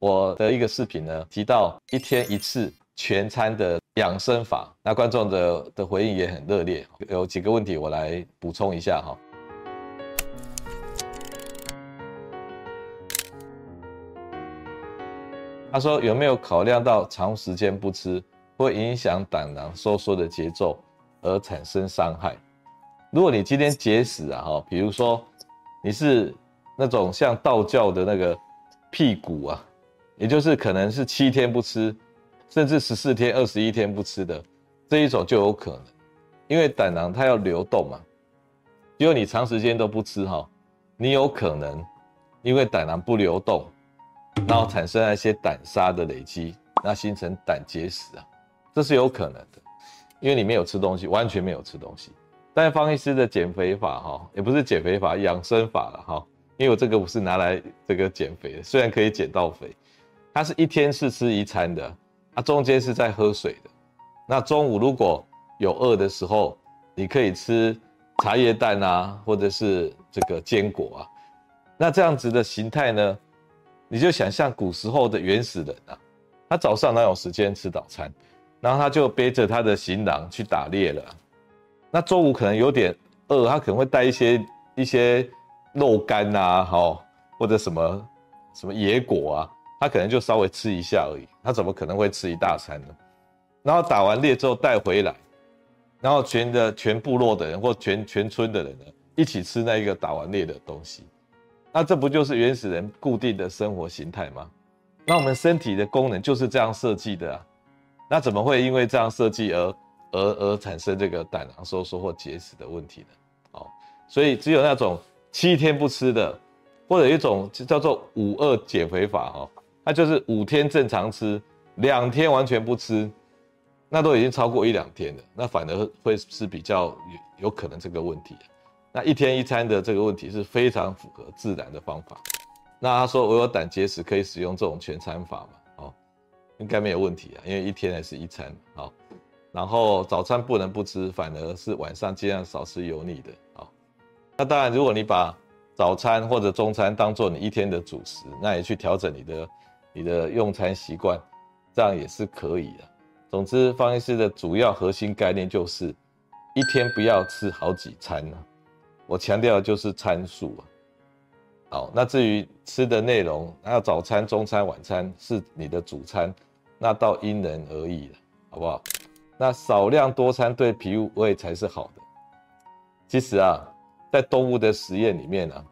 我的一个视频呢，提到一天一次全餐的养生法，那观众的的回应也很热烈，有几个问题我来补充一下哈。他说有没有考量到长时间不吃会影响胆囊收缩的节奏而产生伤害？如果你今天节食啊哈，比如说你是那种像道教的那个辟谷啊。也就是可能是七天不吃，甚至十四天、二十一天不吃的这一种就有可能，因为胆囊它要流动嘛。如果你长时间都不吃哈，你有可能因为胆囊不流动，然后产生了一些胆沙的累积，那形成胆结石啊，这是有可能的，因为你没有吃东西，完全没有吃东西。但方医师的减肥法哈，也不是减肥法，养生法了哈，因为我这个不是拿来这个减肥的，虽然可以减到肥。它是一天是吃一餐的，它中间是在喝水的。那中午如果有饿的时候，你可以吃茶叶蛋啊，或者是这个坚果啊。那这样子的形态呢，你就想象古时候的原始人啊，他早上哪有时间吃早餐，然后他就背着他的行囊去打猎了。那中午可能有点饿，他可能会带一些一些肉干啊，好，或者什么什么野果啊。他可能就稍微吃一下而已，他怎么可能会吃一大餐呢？然后打完猎之后带回来，然后全的全部落的人或全全村的人呢，一起吃那一个打完猎的东西，那这不就是原始人固定的生活形态吗？那我们身体的功能就是这样设计的啊，那怎么会因为这样设计而而而产生这个胆囊收缩或结石的问题呢？哦，所以只有那种七天不吃的，或者一种叫做五二减肥法哈。那就是五天正常吃，两天完全不吃，那都已经超过一两天了，那反而会是比较有有可能这个问题。那一天一餐的这个问题是非常符合自然的方法。那他说我有胆结石可以使用这种全餐法吗？哦，应该没有问题啊，因为一天还是一餐。好，然后早餐不能不吃，反而是晚上尽量少吃油腻的。好，那当然如果你把早餐或者中餐当做你一天的主食，那也去调整你的。你的用餐习惯，这样也是可以的。总之，方医师的主要核心概念就是，一天不要吃好几餐呢。我强调的就是餐数啊。好，那至于吃的内容，那早餐、中餐、晚餐是你的主餐，那倒因人而异了，好不好？那少量多餐对脾胃才是好的。其实啊，在动物的实验里面啊，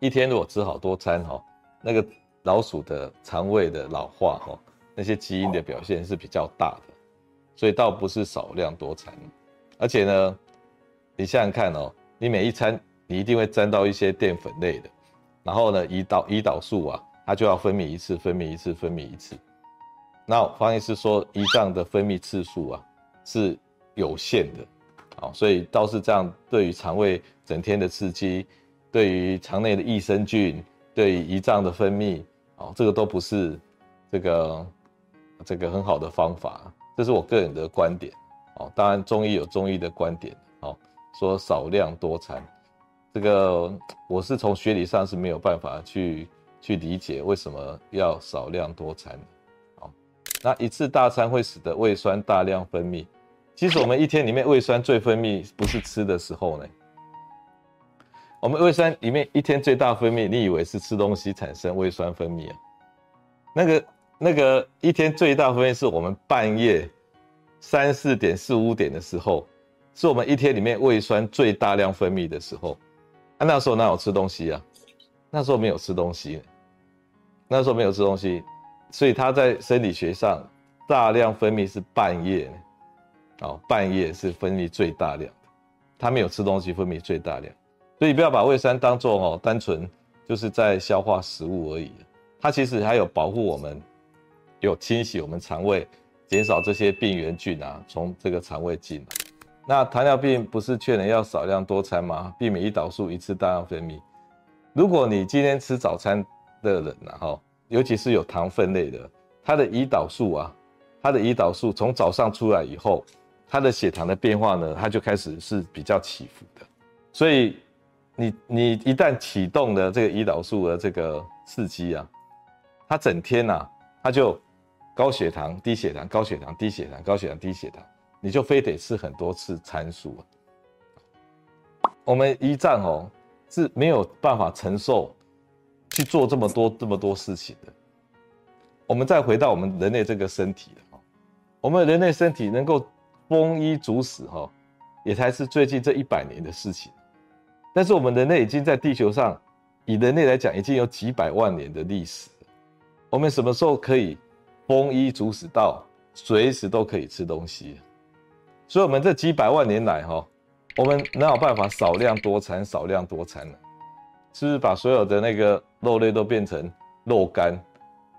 一天如果吃好多餐哈，那个。老鼠的肠胃的老化，哈，那些基因的表现是比较大的，所以倒不是少量多餐，而且呢，你想想看哦，你每一餐你一定会沾到一些淀粉类的，然后呢，胰岛胰岛素啊，它就要分泌一次，分泌一次，分泌一次。那方医师说，胰脏的分泌次数啊是有限的，好，所以倒是这样，对于肠胃整天的刺激，对于肠内的益生菌，对胰脏的分泌。哦，这个都不是这个这个很好的方法，这是我个人的观点。哦，当然中医有中医的观点。哦，说少量多餐，这个我是从学理上是没有办法去去理解为什么要少量多餐。哦，那一次大餐会使得胃酸大量分泌。其实我们一天里面胃酸最分泌不是吃的时候呢。我们胃酸里面一天最大分泌，你以为是吃东西产生胃酸分泌啊？那个那个一天最大分泌是我们半夜三四点四五点的时候，是我们一天里面胃酸最大量分泌的时候。啊，那时候哪有吃东西啊？那时候没有吃东西，那时候没有吃东西，所以它在生理学上大量分泌是半夜，哦，半夜是分泌最大量的，它没有吃东西分泌最大量。所以不要把胃酸当做哦，单纯就是在消化食物而已，它其实还有保护我们，有清洗我们肠胃，减少这些病原菌啊从这个肠胃进来。那糖尿病不是劝人要少量多餐吗？避免胰岛素一次大量分泌。如果你今天吃早餐的人然后，尤其是有糖分类的，它的胰岛素啊，它的胰岛素从早上出来以后，它的血糖的变化呢，它就开始是比较起伏的，所以。你你一旦启动了这个胰岛素的这个刺激啊，它整天呐、啊，他就高血糖、低血糖、高血糖、低血糖、高血糖、低血糖，你就非得吃很多次参数。我们胰脏哦是没有办法承受去做这么多这么多事情的。我们再回到我们人类这个身体哈，我们人类身体能够丰衣足食哈，也才是最近这一百年的事情。但是我们人类已经在地球上，以人类来讲，已经有几百万年的历史。我们什么时候可以丰衣足食到随时都可以吃东西？所以，我们这几百万年来哈，我们哪有办法少量多餐？少量多餐呢？是不是把所有的那个肉类都变成肉干？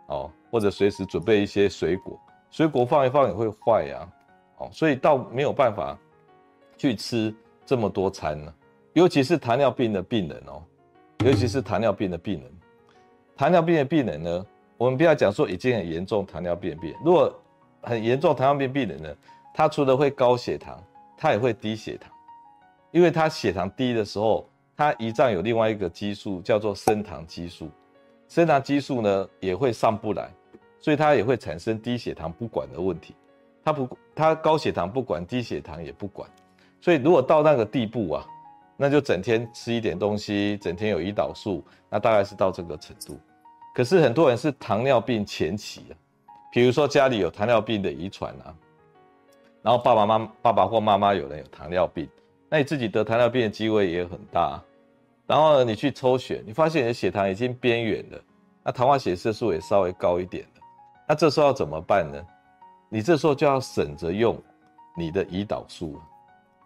哦。或者随时准备一些水果，水果放一放也会坏呀，哦，所以倒没有办法去吃这么多餐呢。尤其是糖尿病的病人哦，尤其是糖尿病的病人，糖尿病的病人呢，我们不要讲说已经很严重糖尿病病人，如果很严重糖尿病病人呢，他除了会高血糖，他也会低血糖，因为他血糖低的时候，他胰脏有另外一个激素叫做升糖激素，升糖激素呢也会上不来。所以它也会产生低血糖不管的问题，他不，他高血糖不管，低血糖也不管，所以如果到那个地步啊，那就整天吃一点东西，整天有胰岛素，那大概是到这个程度。可是很多人是糖尿病前期啊，比如说家里有糖尿病的遗传啊，然后爸爸妈、爸爸或妈妈有人有糖尿病，那你自己得糖尿病的机会也很大。然后呢，你去抽血，你发现你的血糖已经边缘了，那糖化血色素也稍微高一点了。那这时候要怎么办呢？你这时候就要省着用你的胰岛素，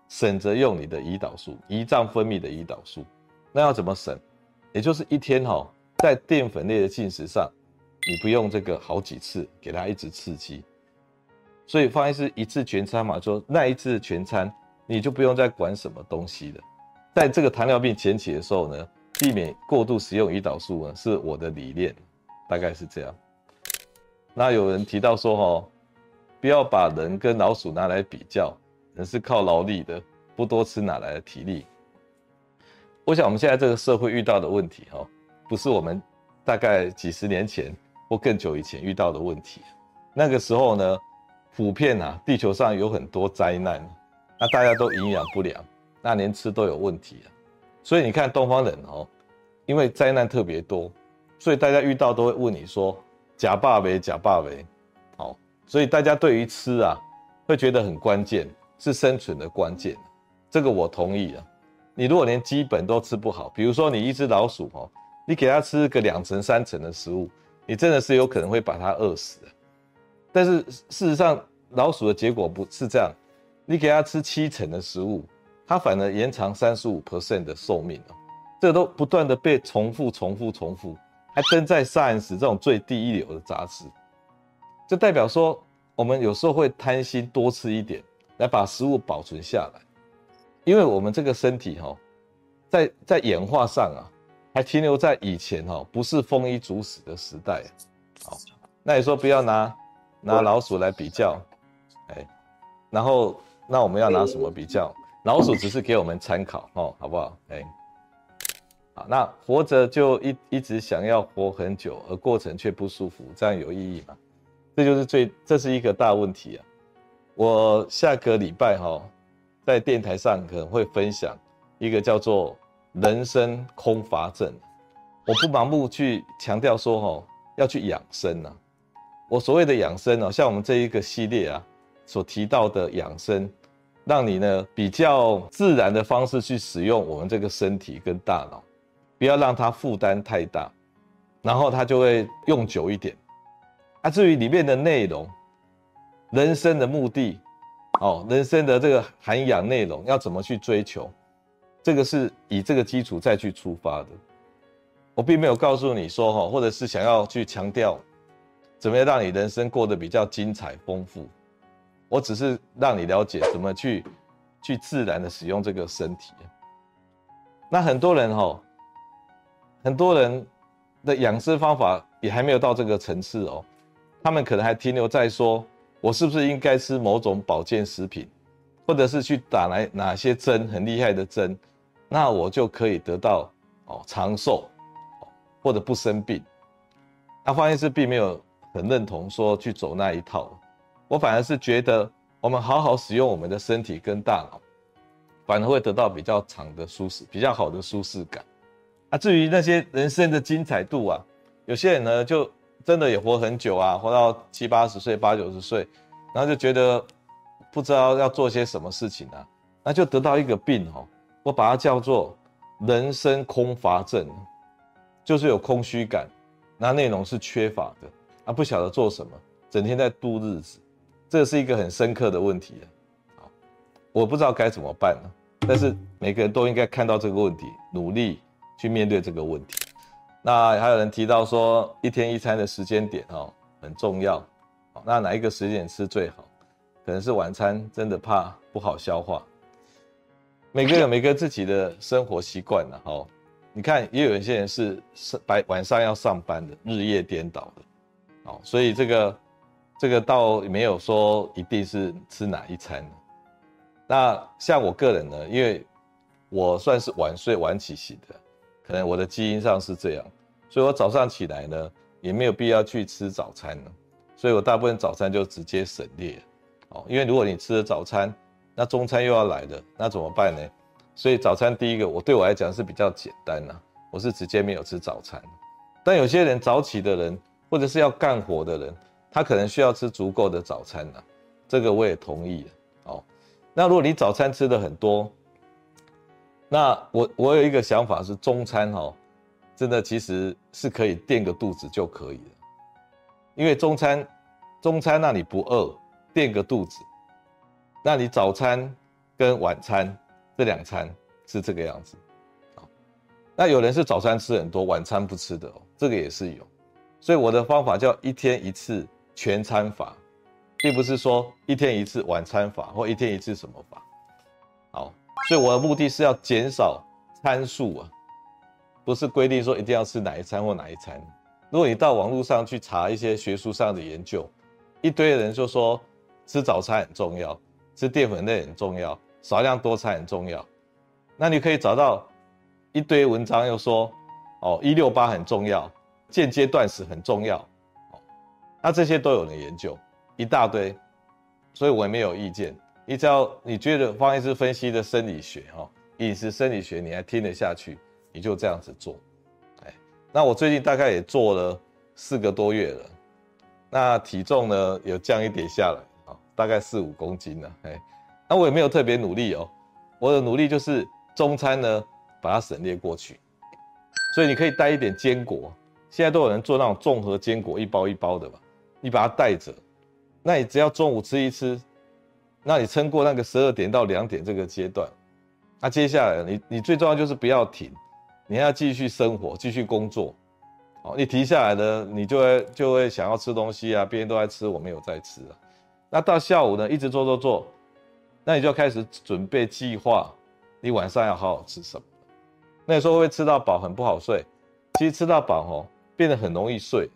省着用你的胰岛素，胰脏分泌的胰岛素。那要怎么省？也就是一天哈，在淀粉类的进食上，你不用这个好几次给它一直刺激。所以方医师一次全餐嘛，说那一次全餐你就不用再管什么东西了。在这个糖尿病前期的时候呢，避免过度使用胰岛素呢，是我的理念，大概是这样。那有人提到说，哈，不要把人跟老鼠拿来比较，人是靠劳力的，不多吃哪来的体力？我想我们现在这个社会遇到的问题，哈，不是我们大概几十年前或更久以前遇到的问题。那个时候呢，普遍啊，地球上有很多灾难，那大家都营养不良，那连吃都有问题啊。所以你看东方人哦，因为灾难特别多，所以大家遇到都会问你说。假霸为假霸为，好，所以大家对于吃啊，会觉得很关键，是生存的关键，这个我同意啊。你如果连基本都吃不好，比如说你一只老鼠哦，你给它吃个两层三层的食物，你真的是有可能会把它饿死的。但是事实上，老鼠的结果不是这样，你给它吃七成的食物，它反而延长三十五 percent 的寿命哦，这都不断的被重复、重复、重复。还登在 Science 这种最低一流的杂志，这代表说我们有时候会贪心多吃一点，来把食物保存下来，因为我们这个身体哈，在在演化上啊，还停留在以前哈，不是丰衣足食的时代。好，那你说不要拿拿老鼠来比较，哎，然后那我们要拿什么比较？老鼠只是给我们参考哦，好不好？哎。好，那活着就一一直想要活很久，而过程却不舒服，这样有意义吗？这就是最，这是一个大问题啊！我下个礼拜哈，在电台上可能会分享一个叫做“人生空乏症”。我不盲目去强调说哈，要去养生啊。我所谓的养生哦，像我们这一个系列啊所提到的养生，让你呢比较自然的方式去使用我们这个身体跟大脑。不要让它负担太大，然后它就会用久一点。啊，至于里面的内容，人生的目的，哦，人生的这个涵养内容要怎么去追求，这个是以这个基础再去出发的。我并没有告诉你说哈，或者是想要去强调怎么样让你人生过得比较精彩丰富，我只是让你了解怎么去去自然的使用这个身体。那很多人哈。很多人的养生方法也还没有到这个层次哦，他们可能还停留在说，我是不是应该吃某种保健食品，或者是去打来哪些针很厉害的针，那我就可以得到哦长寿，或者不生病。那方医师并没有很认同说去走那一套，我反而是觉得我们好好使用我们的身体跟大脑，反而会得到比较长的舒适、比较好的舒适感。啊，至于那些人生的精彩度啊，有些人呢就真的也活很久啊，活到七八十岁、八九十岁，然后就觉得不知道要做些什么事情啊，那就得到一个病哦，我把它叫做人生空乏症，就是有空虚感。那内容是缺乏的，啊，不晓得做什么，整天在度日子，这是一个很深刻的问题啊。我不知道该怎么办呢，但是每个人都应该看到这个问题，努力去面对这个问题。那还有人提到说，一天一餐的时间点哦很重要，那哪一个时间点吃最好？可能是晚餐，真的怕不好消化。每个人有每个自己的生活习惯了，哈。你看，也有一些人是白晚上要上班的，日夜颠倒的，哦，所以这个这个倒没有说一定是吃哪一餐。那像我个人呢，因为我算是晚睡晚起型的，可能我的基因上是这样，所以我早上起来呢，也没有必要去吃早餐了，所以我大部分早餐就直接省略，哦，因为如果你吃了早餐，那中餐又要来了，那怎么办呢？所以早餐第一个，我对我来讲是比较简单呐，我是直接没有吃早餐。但有些人早起的人，或者是要干活的人，他可能需要吃足够的早餐呐，这个我也同意哦。那如果你早餐吃的很多，那我我有一个想法是中餐哦，真的其实是可以垫个肚子就可以了，因为中餐中餐那你不饿，垫个肚子，那你早餐跟晚餐。这两餐是这个样子，那有人是早餐吃很多，晚餐不吃的哦，这个也是有，所以我的方法叫一天一次全餐法，并不是说一天一次晚餐法或一天一次什么法，好，所以我的目的是要减少参数啊，不是规定说一定要吃哪一餐或哪一餐。如果你到网络上去查一些学术上的研究，一堆人就说吃早餐很重要，吃淀粉类很重要。少量多餐很重要，那你可以找到一堆文章又说，哦，一六八很重要，间接断食很重要，哦，那这些都有人研究一大堆，所以我也没有意见。你只要你觉得方医师分析的生理学，哈，饮食生理学你还听得下去，你就这样子做，哎，那我最近大概也做了四个多月了，那体重呢有降一点下来，啊，大概四五公斤了，哎。那我也没有特别努力哦，我的努力就是中餐呢，把它省略过去，所以你可以带一点坚果，现在都有人做那种综合坚果，一包一包的吧，你把它带着，那你只要中午吃一吃，那你撑过那个十二点到两点这个阶段，那接下来你你最重要就是不要停，你还要继续生活，继续工作，哦，你停下来呢，你就会就会想要吃东西啊，别人都在吃，我没有在吃啊，那到下午呢，一直做做做。那你就要开始准备计划，你晚上要好好吃什么。那时候会吃到饱，很不好睡。其实吃到饱哦，变得很容易睡，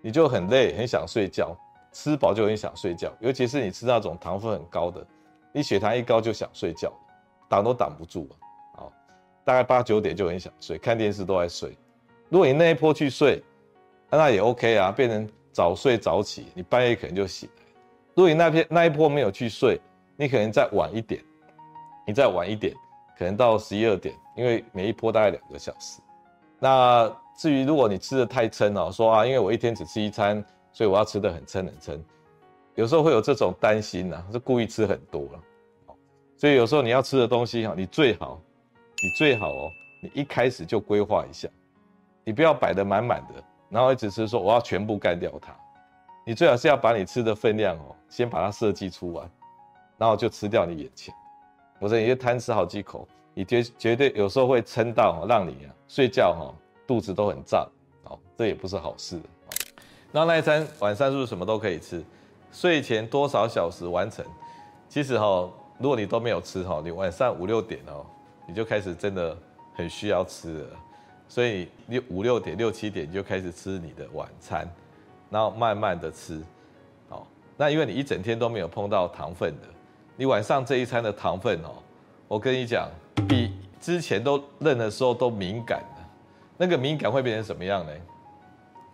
你就很累，很想睡觉。吃饱就很想睡觉，尤其是你吃那种糖分很高的，你血糖一高就想睡觉，挡都挡不住。好，大概八九点就很想睡，看电视都在睡。如果你那一波去睡，那也 OK 啊，变成早睡早起，你半夜可能就醒来。如果你那片那一波没有去睡，你可能再晚一点，你再晚一点，可能到十一二点，因为每一波大概两个小时。那至于如果你吃的太撑了，说啊，因为我一天只吃一餐，所以我要吃的很撑很撑，有时候会有这种担心呐，是故意吃很多了。所以有时候你要吃的东西哈，你最好，你最好哦，你一开始就规划一下，你不要摆得满满的，然后一直吃说我要全部干掉它。你最好是要把你吃的分量哦，先把它设计出来。然后就吃掉你眼前，或者你就贪吃好几口，你绝绝对有时候会撑到让你啊睡觉哈肚子都很胀，哦，这也不是好事。那那一餐晚上是不是什么都可以吃？睡前多少小时完成？其实哈，如果你都没有吃哈，你晚上五六点哦，你就开始真的很需要吃了，所以你五六点六七点就开始吃你的晚餐，然后慢慢的吃，哦，那因为你一整天都没有碰到糖分的。你晚上这一餐的糖分哦，我跟你讲，比之前都认的时候都敏感了。那个敏感会变成什么样呢？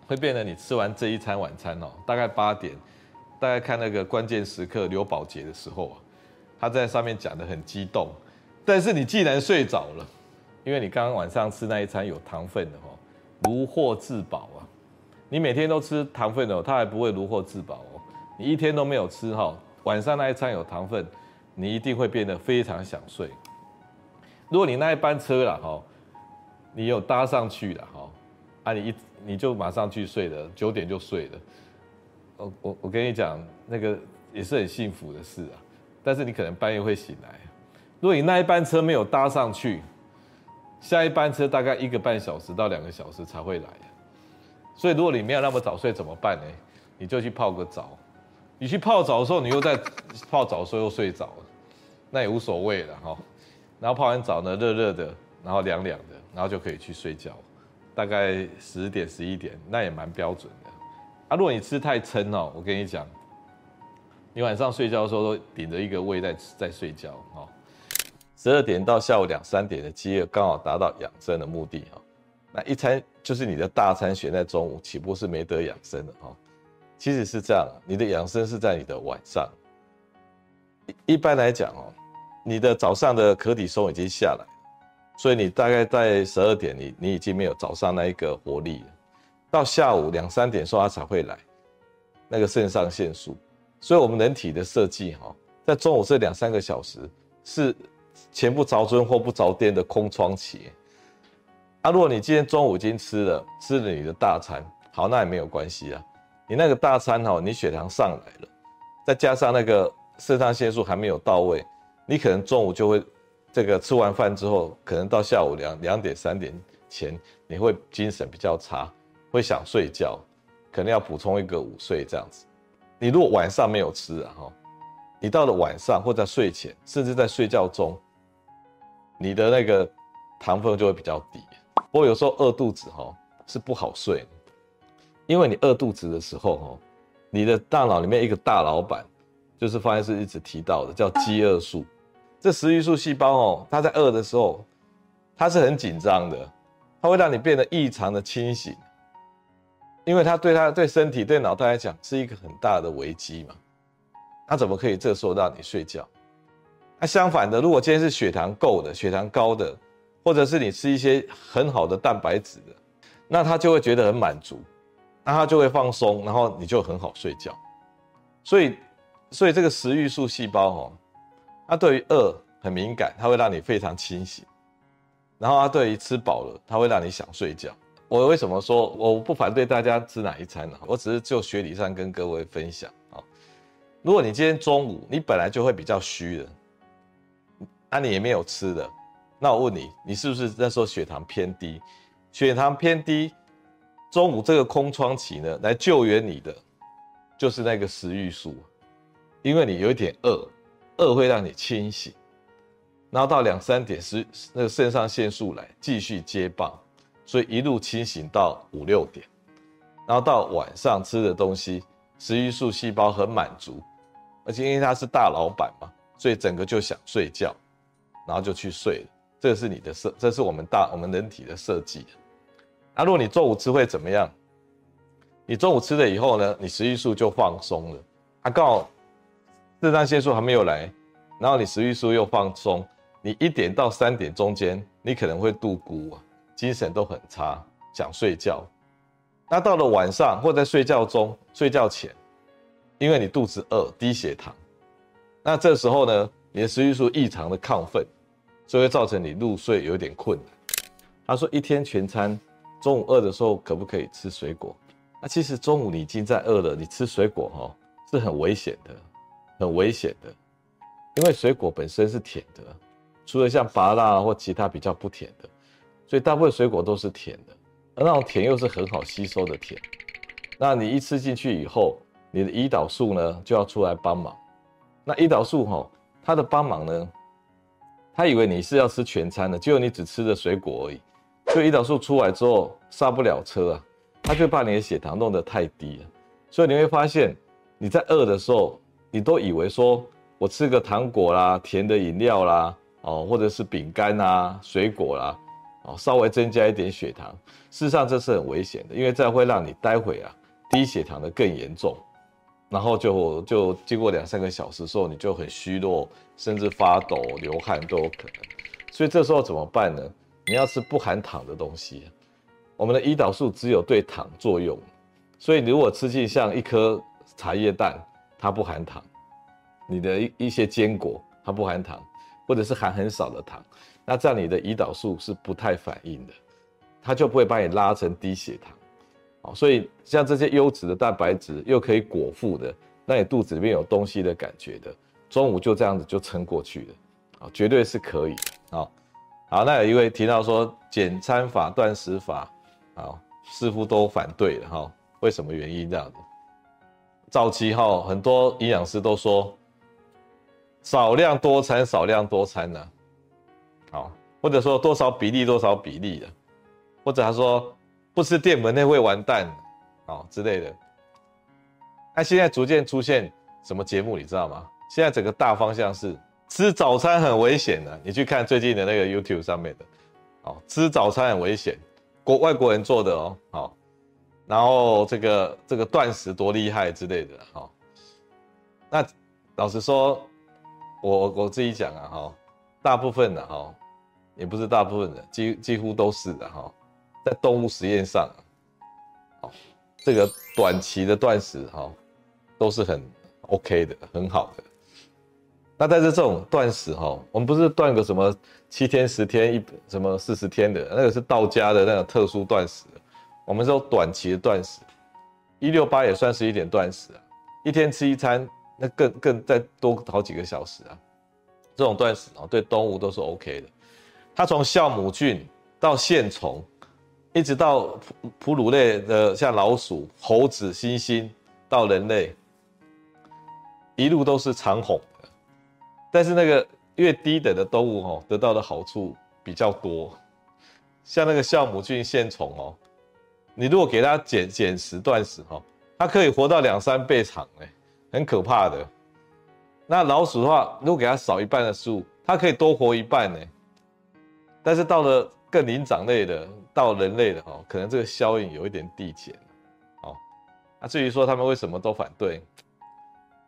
会变成你吃完这一餐晚餐哦，大概八点，大概看那个关键时刻刘宝杰的时候啊，他在上面讲得很激动，但是你既然睡着了，因为你刚刚晚上吃那一餐有糖分的哦，如获至宝啊！你每天都吃糖分的，他还不会如获至宝哦。你一天都没有吃哈，晚上那一餐有糖分，你一定会变得非常想睡。如果你那一班车了哈，你有搭上去了哈，啊你一你就马上去睡了，九点就睡了。我我我跟你讲，那个也是很幸福的事啊。但是你可能半夜会醒来。如果你那一班车没有搭上去，下一班车大概一个半小时到两个小时才会来。所以如果你没有那么早睡怎么办呢？你就去泡个澡。你去泡澡的时候，你又在泡澡的时候又睡着了，那也无所谓了哈。然后泡完澡呢，热热的，然后凉凉的，然后就可以去睡觉，大概十点十一点，那也蛮标准的。啊，如果你吃太撑哦，我跟你讲，你晚上睡觉的时候都顶着一个胃在在睡觉哦。十二点到下午两三点的饥饿，刚好达到养生的目的哦。那一餐就是你的大餐选在中午，岂不是没得养生的哦？其实是这样，你的养生是在你的晚上。一般来讲哦，你的早上的可体松已经下来，所以你大概在十二点，你你已经没有早上那一个活力。到下午两三点时候它才会来，那个肾上腺素。所以我们人体的设计哈，在中午这两三个小时是前不着村后不着店的空窗期。啊，如果你今天中午已经吃了吃了你的大餐，好，那也没有关系啊。你那个大餐哈，你血糖上来了，再加上那个肾上腺素还没有到位，你可能中午就会这个吃完饭之后，可能到下午两两点三点前，你会精神比较差，会想睡觉，可能要补充一个午睡这样子。你如果晚上没有吃啊哈，你到了晚上或者睡前，甚至在睡觉中，你的那个糖分就会比较低。不过有时候饿肚子哈是不好睡。因为你饿肚子的时候，哦，你的大脑里面一个大老板，就是方医师一直提到的，叫饥饿素。这食欲素细胞哦，它在饿的时候，它是很紧张的，它会让你变得异常的清醒，因为它对它对身体对脑袋来讲是一个很大的危机嘛。它怎么可以这时候让你睡觉？那相反的，如果今天是血糖够的、血糖高的，或者是你吃一些很好的蛋白质的，那它就会觉得很满足。那它就会放松，然后你就很好睡觉。所以，所以这个食欲素细胞哦，它对于饿很敏感，它会让你非常清醒。然后它对于吃饱了，它会让你想睡觉。我为什么说我不反对大家吃哪一餐呢？我只是就学理上跟各位分享啊。如果你今天中午你本来就会比较虚的，那你也没有吃的，那我问你，你是不是那时候血糖偏低？血糖偏低。中午这个空窗期呢，来救援你的，就是那个食欲素，因为你有一点饿，饿会让你清醒，然后到两三点时，那个肾上腺素来继续接棒，所以一路清醒到五六点，然后到晚上吃的东西，食欲素细胞很满足，而且因为他是大老板嘛，所以整个就想睡觉，然后就去睡了，这是你的设，这是我们大我们人体的设计。那、如果你中午吃会怎么样？你中午吃了以后呢，你食欲素就放松了。它刚好肾上腺素还没有来，然后你食欲素又放松，你一点到三点中间，你可能会度孤啊，精神都很差，想睡觉。那到了晚上或在睡觉中、睡觉前，因为你肚子饿、低血糖，那这时候呢，你的食欲素异常的亢奋，所以会造成你入睡有点困难。他说一天全餐。中午饿的时候可不可以吃水果？那其实中午你已经在饿了，你吃水果哈是很危险的，很危险的，因为水果本身是甜的，除了像芭乐或其他比较不甜的，所以大部分水果都是甜的，而那种甜又是很好吸收的甜。那你一吃进去以后，你的胰岛素呢就要出来帮忙。那胰岛素哈，它的帮忙呢，它以为你是要吃全餐的，结果你只吃的水果而已。所以胰岛素出来之后刹不了车啊，它就把你的血糖弄得太低了。所以你会发现你在饿的时候，你都以为说我吃个糖果啦、甜的饮料啦，哦，或者是饼干啊、水果啦，哦，稍微增加一点血糖，事实上这是很危险的，因为这会让你待会啊低血糖的更严重，然后就就经过两三个小时之后，你就很虚弱，甚至发抖、流汗都有可能。所以这时候怎么办呢？你要吃不含糖的东西。我们的胰岛素只有对糖作用，所以如果吃进像一颗茶叶蛋，它不含糖；你的一一些坚果，它不含糖，或者是含很少的糖。那这样你的胰岛素是不太反应的，它就不会把你拉成低血糖，哦，所以像这些优质的蛋白质又可以果腹的，那你肚子里面有东西的感觉的，中午就这样子就撑过去了，啊，绝对是可以的啊。好，那有一位提到说减餐法、断食法，啊，似乎都反对了哈，为什么原因这样子？早期哈很多营养师都说少量多餐，少量多餐呢。好，或者说多少比例多少比例的，或者他说不吃淀粉类会完蛋，哦之类的。那现在逐渐出现什么节目你知道吗？现在整个大方向是吃早餐很危险的，你去看最近的那个 YouTube 上面的，哦，吃早餐很危险，国外国人做的哦，好，然后这个这个断食多厉害之类的，哈。那老实说，我我自己讲啊，哈，大部分的哈。也不是大部分的，几几乎都是的哈，在动物实验上，哦，这个短期的断食哈，都是很 OK 的，很好的。那但是这种断食哈，我们不是断个什么七天、十天、一什么四十天的，那个是道家的那种特殊断食。我们说短期的断食，一六八也算是一点断食啊，一天吃一餐，那更更再多好几个小时啊。这种断食哦，对动物都是 OK 的。它从酵母菌到线虫，一直到哺乳类的像老鼠、猴子、猩猩，到人类，一路都是长红的。但是那个越低等的动物哦，得到的好处比较多。像那个酵母菌、线虫哦，你如果给它减减食断食哈，它可以活到两三倍长哎，很可怕的。那老鼠的话，如果给它少一半的食物，它可以多活一半呢。但是到了更灵长类的，到人类的哈，可能这个效应有一点递减，哦，那至于说他们为什么都反对，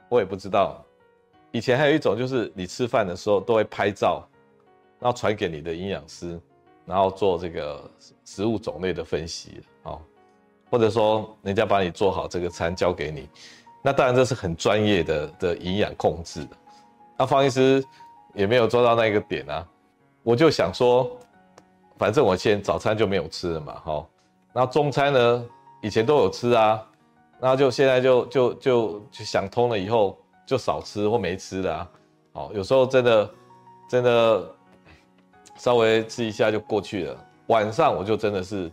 我也不知道。以前还有一种就是你吃饭的时候都会拍照，然后传给你的营养师，然后做这个食物种类的分析，哦，或者说人家把你做好这个餐交给你，那当然这是很专业的的营养控制，那方医师也没有做到那个点啊。我就想说，反正我现在早餐就没有吃了嘛，哈，那中餐呢，以前都有吃啊，那就现在就就就就想通了以后就少吃或没吃了啊，哦，有时候真的真的稍微吃一下就过去了，晚上我就真的是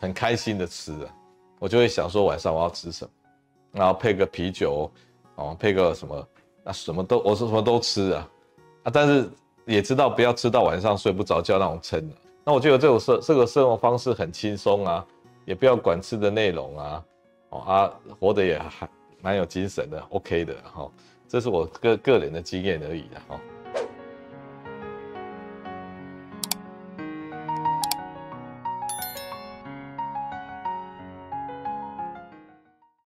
很开心的吃了，我就会想说晚上我要吃什么，然后配个啤酒，哦，配个什么，那什么都我说什么都吃啊，啊，但是。也知道不要吃到晚上睡不着觉那种撑，那我觉得这种生这个生活方式很轻松啊，也不要管吃的内容啊，哦啊，活得也还蛮有精神的，OK 的哈，这是我个个人的经验而已的哈。